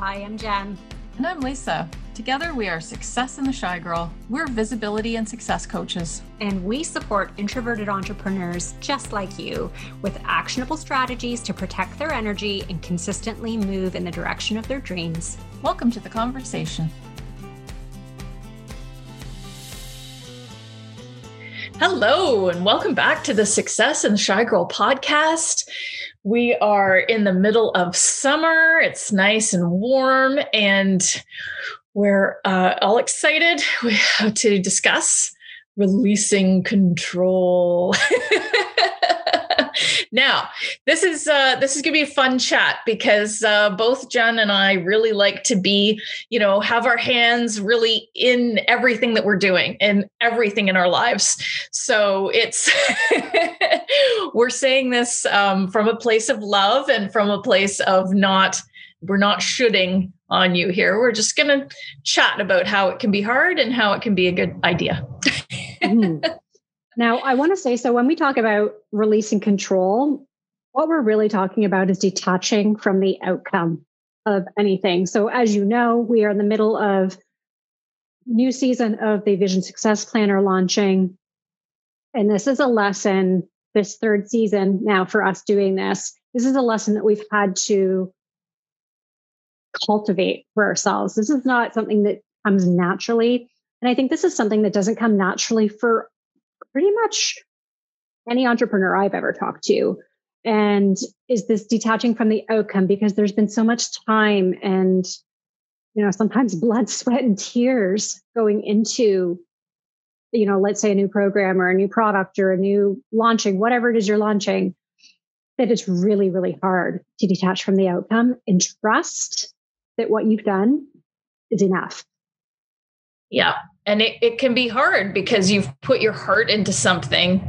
Hi, I'm Jen. And I'm Lisa. Together, we are Success in the Shy Girl. We're visibility and success coaches. And we support introverted entrepreneurs just like you with actionable strategies to protect their energy and consistently move in the direction of their dreams. Welcome to the conversation. Hello, and welcome back to the Success in the Shy Girl podcast. We are in the middle of summer. It's nice and warm, and we're uh, all excited to discuss releasing control. now, this is uh, this is gonna be a fun chat because uh, both Jen and I really like to be, you know, have our hands really in everything that we're doing and everything in our lives. So it's we're saying this um, from a place of love and from a place of not we're not shooting on you here. We're just going to chat about how it can be hard and how it can be a good idea. mm-hmm. Now, I want to say so when we talk about releasing control, what we're really talking about is detaching from the outcome of anything. So, as you know, we are in the middle of new season of the Vision Success Planner launching. And this is a lesson, this third season now for us doing this. This is a lesson that we've had to cultivate for ourselves. This is not something that comes naturally. And I think this is something that doesn't come naturally for pretty much any entrepreneur I've ever talked to. And is this detaching from the outcome because there's been so much time and, you know, sometimes blood, sweat, and tears going into, you know, let's say a new program or a new product or a new launching, whatever it is you're launching, that it's really, really hard to detach from the outcome and trust that what you've done is enough. Yeah. And it, it can be hard because you've put your heart into something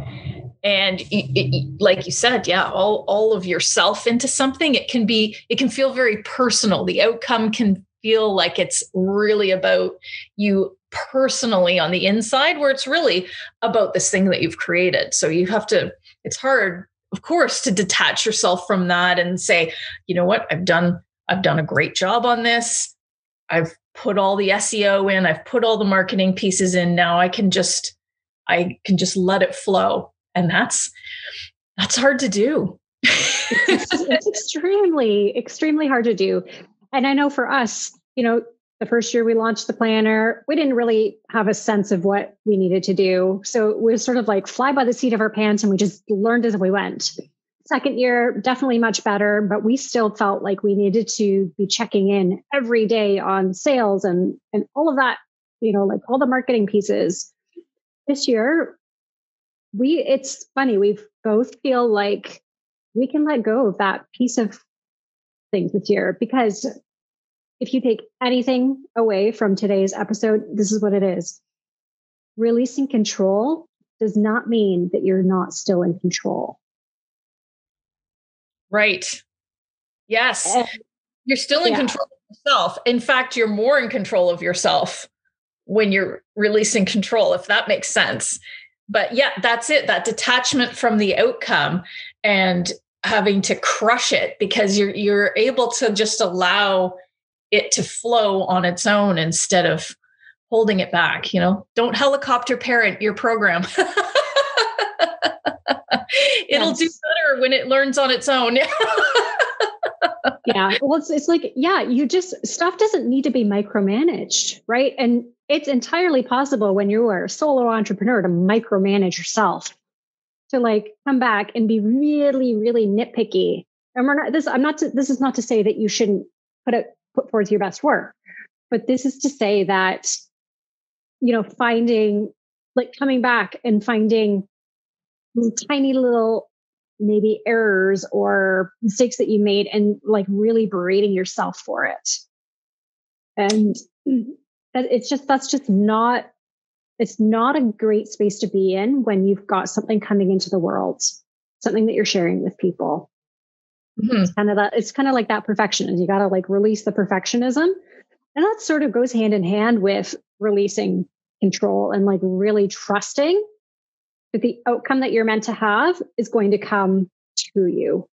and it, it, like you said yeah all all of yourself into something it can be it can feel very personal the outcome can feel like it's really about you personally on the inside where it's really about this thing that you've created so you have to it's hard of course to detach yourself from that and say you know what i've done I've done a great job on this. I've put all the SEO in, I've put all the marketing pieces in. Now I can just I can just let it flow. And that's that's hard to do. it's, it's extremely extremely hard to do. And I know for us, you know, the first year we launched the planner, we didn't really have a sense of what we needed to do. So we sort of like fly by the seat of our pants and we just learned as we went. Second year, definitely much better, but we still felt like we needed to be checking in every day on sales and and all of that, you know, like all the marketing pieces. This year, we it's funny, we both feel like we can let go of that piece of things this year because if you take anything away from today's episode, this is what it is. Releasing control does not mean that you're not still in control. Right. Yes. Uh, you're still in yeah. control of yourself. In fact, you're more in control of yourself when you're releasing control, if that makes sense. But yeah, that's it. That detachment from the outcome and having to crush it because you're you're able to just allow it to flow on its own instead of holding it back, you know. Don't helicopter parent your program. It'll yes. do better when it learns on its own. yeah. Well, it's, it's like, yeah, you just, stuff doesn't need to be micromanaged, right? And it's entirely possible when you are a solo entrepreneur to micromanage yourself, to like come back and be really, really nitpicky. And we're not, this, I'm not, to, this is not to say that you shouldn't put it, put forth your best work, but this is to say that, you know, finding, like coming back and finding tiny little maybe errors or mistakes that you made and like really berating yourself for it. And it's just, that's just not, it's not a great space to be in when you've got something coming into the world, something that you're sharing with people. Mm-hmm. It's kind of that, it's kind of like that perfectionism. You got to like release the perfectionism. And that sort of goes hand in hand with releasing control and like really trusting that the outcome that you're meant to have is going to come to you.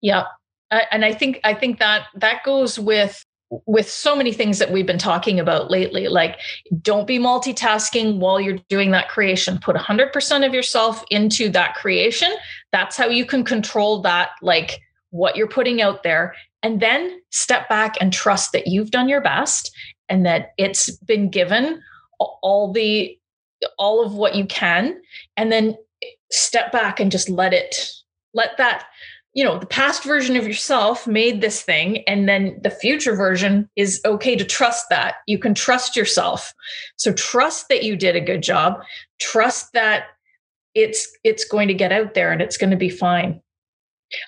Yeah, and i think i think that that goes with with so many things that we've been talking about lately. Like don't be multitasking while you're doing that creation. Put 100% of yourself into that creation. That's how you can control that like what you're putting out there. And then step back and trust that you've done your best and that it's been given all the all of what you can and then step back and just let it let that you know the past version of yourself made this thing and then the future version is okay to trust that. You can trust yourself. So trust that you did a good job. Trust that it's it's going to get out there and it's going to be fine.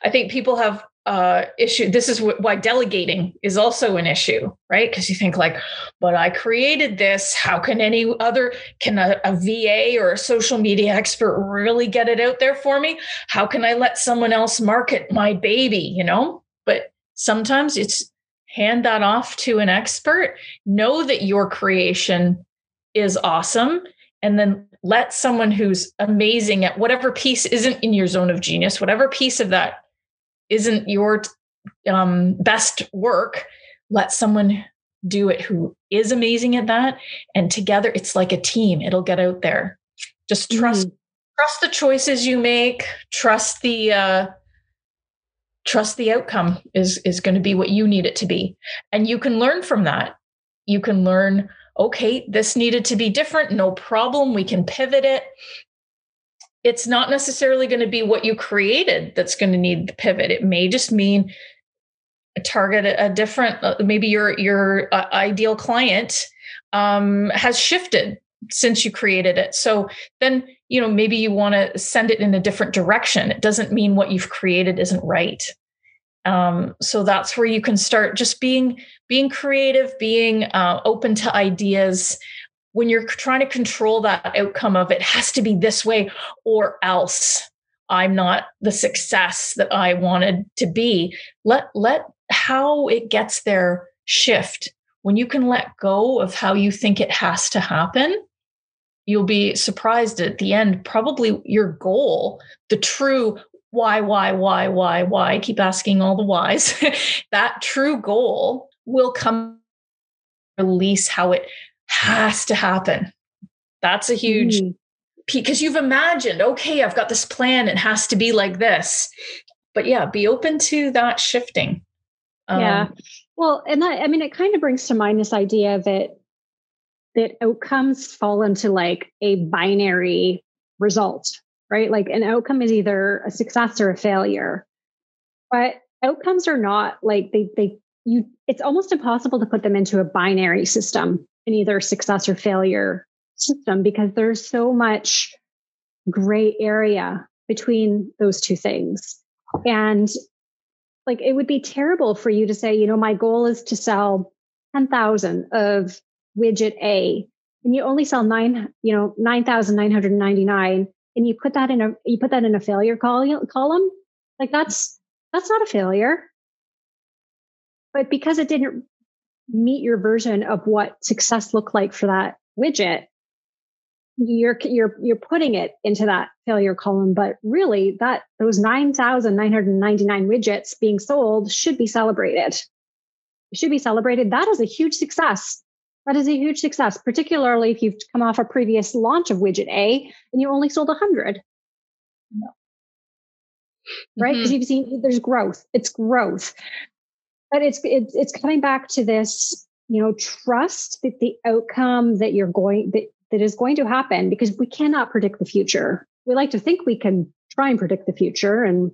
I think people have uh, issue. This is why delegating is also an issue, right? Because you think like, but I created this. How can any other, can a, a, VA or a social media expert really get it out there for me? How can I let someone else market my baby, you know? But sometimes it's hand that off to an expert, know that your creation is awesome, and then let someone who's amazing at whatever piece isn't in your zone of genius, whatever piece of that isn't your um, best work, let someone do it who is amazing at that. And together, it's like a team. It'll get out there. Just trust, mm. trust the choices you make. Trust the uh, trust the outcome is is going to be what you need it to be, and you can learn from that. You can learn. Okay, this needed to be different. No problem. We can pivot it it's not necessarily going to be what you created that's going to need the pivot. It may just mean target a, different, uh, maybe your your uh, ideal client um, has shifted since you created it. So then, you know, maybe you want to send it in a different direction. It doesn't mean what you've created isn't right. Um, so that's where you can start just being being creative, being uh, open to ideas, when you're trying to control that outcome of it has to be this way or else i'm not the success that i wanted to be let let how it gets there shift when you can let go of how you think it has to happen you'll be surprised at the end. Probably your goal the true why why why why why keep asking all the whys that true goal will come release how it has to happen. That's a huge mm. because you've imagined, okay, I've got this plan, it has to be like this. But yeah, be open to that shifting. Um, yeah. Well, and that, I mean, it kind of brings to mind this idea that that outcomes fall into like a binary result, right? Like an outcome is either a success or a failure. But outcomes are not like they they you it's almost impossible to put them into a binary system in either success or failure system because there's so much gray area between those two things. And like it would be terrible for you to say, you know, my goal is to sell 10,000 of widget A and you only sell nine, you know, 9,999 and you put that in a you put that in a failure col- column. Like that's that's not a failure. But because it didn't meet your version of what success looked like for that widget you're you're you're putting it into that failure column. But really that those 9999 widgets being sold should be celebrated. Should be celebrated. That is a huge success. That is a huge success particularly if you've come off a previous launch of widget a and you only sold 100 no. right? Because mm-hmm. you've seen there's growth. It's growth but it's it's it's coming back to this you know trust that the outcome that you're going that that is going to happen because we cannot predict the future. We like to think we can try and predict the future and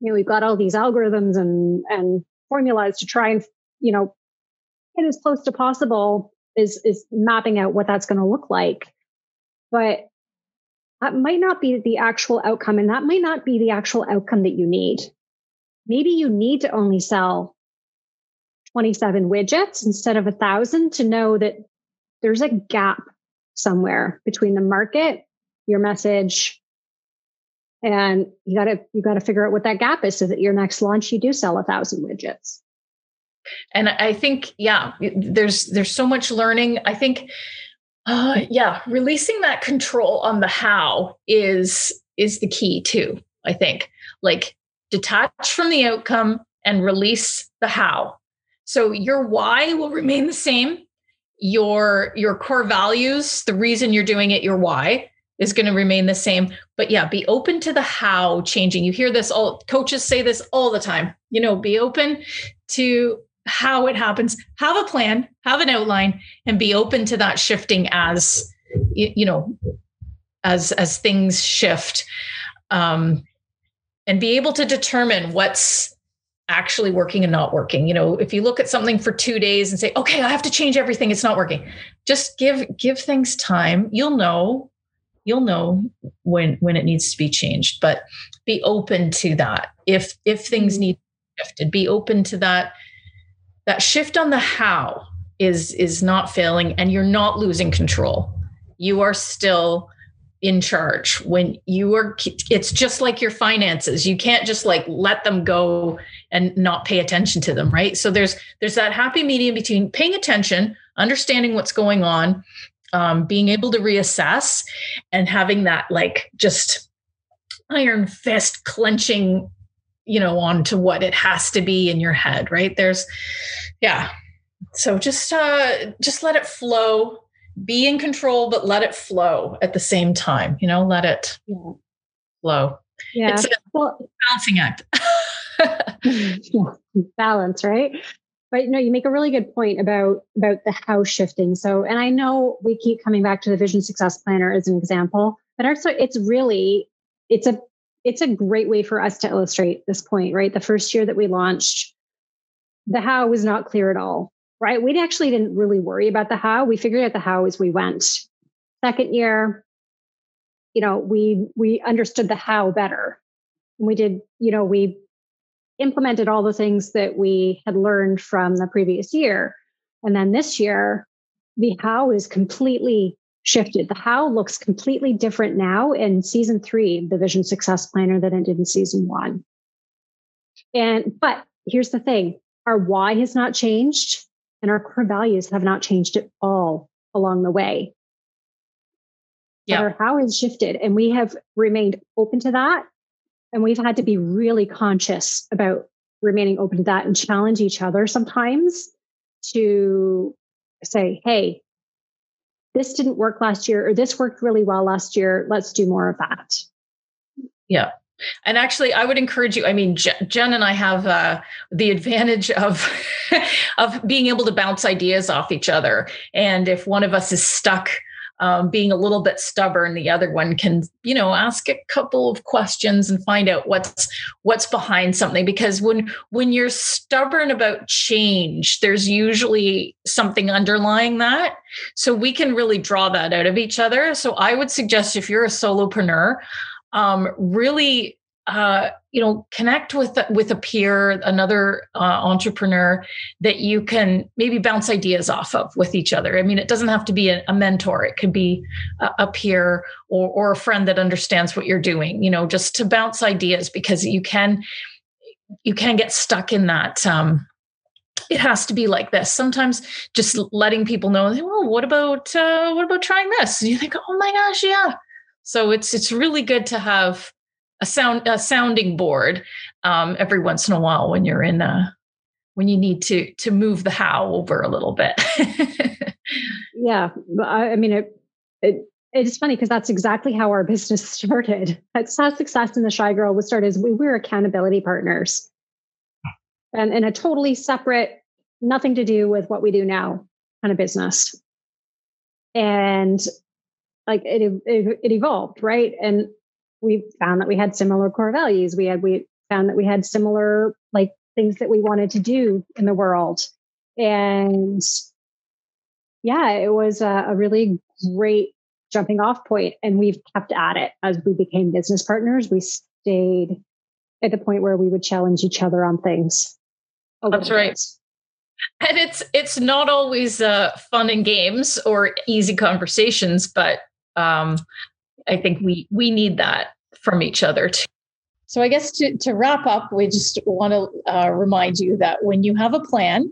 you know we've got all these algorithms and and formulas to try and you know get as close to possible is is mapping out what that's going to look like. But that might not be the actual outcome and that might not be the actual outcome that you need. Maybe you need to only sell 27 widgets instead of a thousand to know that there's a gap somewhere between the market, your message, and you got to you got to figure out what that gap is so that your next launch you do sell a thousand widgets. And I think yeah, there's there's so much learning. I think uh, yeah, releasing that control on the how is is the key too. I think like detach from the outcome and release the how. So your why will remain the same. Your your core values, the reason you're doing it, your why is going to remain the same. But yeah, be open to the how changing. You hear this all coaches say this all the time. You know, be open to how it happens. Have a plan, have an outline, and be open to that shifting as you know, as as things shift. Um, and be able to determine what's actually working and not working. You know, if you look at something for 2 days and say, "Okay, I have to change everything, it's not working." Just give give things time. You'll know you'll know when when it needs to be changed, but be open to that. If if things mm-hmm. need shifted, be open to that that shift on the how is is not failing and you're not losing control. You are still in charge when you are it's just like your finances. You can't just like let them go and not pay attention to them right? So there's there's that happy medium between paying attention understanding what's going on um, being able to reassess and having that like just iron fist clenching you know onto what it has to be in your head right? There's yeah. So just uh just let it flow be in control, but let it flow at the same time. You know, let it yeah. flow. Yeah. It's a well, balancing act. Balance, right? But you know, you make a really good point about about the how shifting. So, and I know we keep coming back to the Vision Success Planner as an example, but also it's really it's a it's a great way for us to illustrate this point, right? The first year that we launched, the how was not clear at all right? We actually didn't really worry about the how. We figured out the how as we went. Second year, you know, we we understood the how better. And we did, you know, we implemented all the things that we had learned from the previous year. And then this year, the how is completely shifted. The how looks completely different now in season three, the Vision Success Planner, than it did in season one. And but here's the thing our why has not changed and our core values have not changed at all along the way. Yeah. Our how has shifted and we have remained open to that. And we've had to be really conscious about remaining open to that and challenge each other sometimes to say, hey, this didn't work last year, or this worked really well last year. Let's do more of that. Yeah. And actually, I would encourage you. I mean, Jen and I have uh, the advantage of of being able to bounce ideas off each other. And if one of us is stuck um, being a little bit stubborn, the other one can, you know, ask a couple of questions and find out what's what's behind something. Because when when you're stubborn about change, there's usually something underlying that. So we can really draw that out of each other. So I would suggest if you're a solopreneur um, really uh, you know connect with with a peer another uh, entrepreneur that you can maybe bounce ideas off of with each other. I mean it doesn't have to be a, a mentor. It could be a, a, peer or, or a friend that understands what you're doing you know just to bounce ideas because you can you can get stuck in that um, it has to be like this. Sometimes just letting people know well what about uh, what about trying this? And you think oh my gosh yeah so it's it's really good to have a sound a sounding board um, every once in a while when you're in a when you need to to move the how over a little bit. yeah, I, I mean it, it it's funny because that's exactly how our business started. That's how success in the Shy Girl was started. Is we, we were accountability partners, and in a totally separate, nothing to do with what we do now kind of business. And like it, it, it evolved, right? And we found that we had similar core values. We had we found that we had similar like things that we wanted to do in the world, and yeah, it was a, a really great jumping off point, and we've kept at it as we became business partners. We stayed at the point where we would challenge each other on things. That's right and it's it's not always uh, fun and games or easy conversations but um, I think we we need that from each other too. So I guess to to wrap up, we just want to uh, remind you that when you have a plan,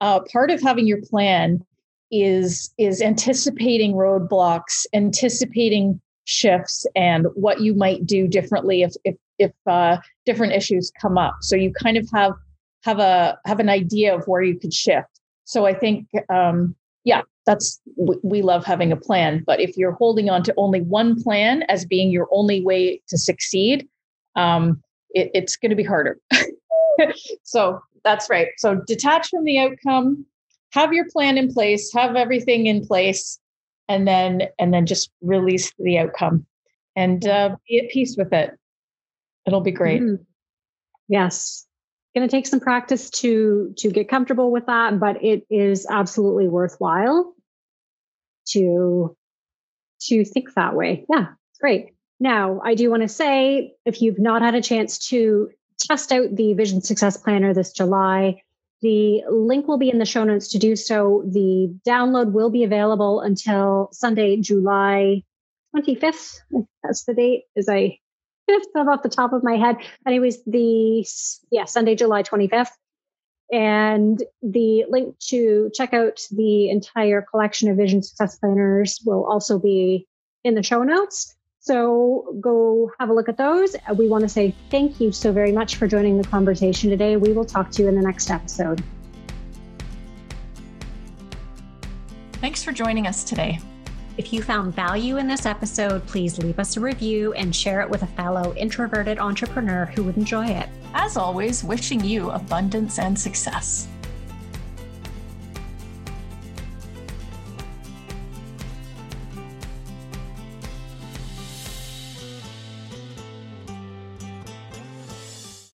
uh, part of having your plan is is anticipating roadblocks, anticipating shifts, and what you might do differently if if if uh, different issues come up. So you kind of have have a have an idea of where you could shift. So I think um, yeah, that's we love having a plan. But if you're holding on to only one plan as being your only way to succeed, um, it, it's going to be harder. so that's right. So detach from the outcome, have your plan in place, have everything in place, and then and then just release the outcome and uh, be at peace with it. It'll be great. Mm-hmm. Yes, going to take some practice to to get comfortable with that, but it is absolutely worthwhile to to think that way. Yeah, great. Now, I do want to say if you've not had a chance to test out the Vision Success Planner this July, the link will be in the show notes to do so. The download will be available until Sunday, July 25th. That's the date, as I fifth off the top of my head. Anyways, the yeah, Sunday, July 25th. And the link to check out the entire collection of Vision Success Planners will also be in the show notes. So go have a look at those. We want to say thank you so very much for joining the conversation today. We will talk to you in the next episode. Thanks for joining us today. If you found value in this episode, please leave us a review and share it with a fellow introverted entrepreneur who would enjoy it. As always, wishing you abundance and success.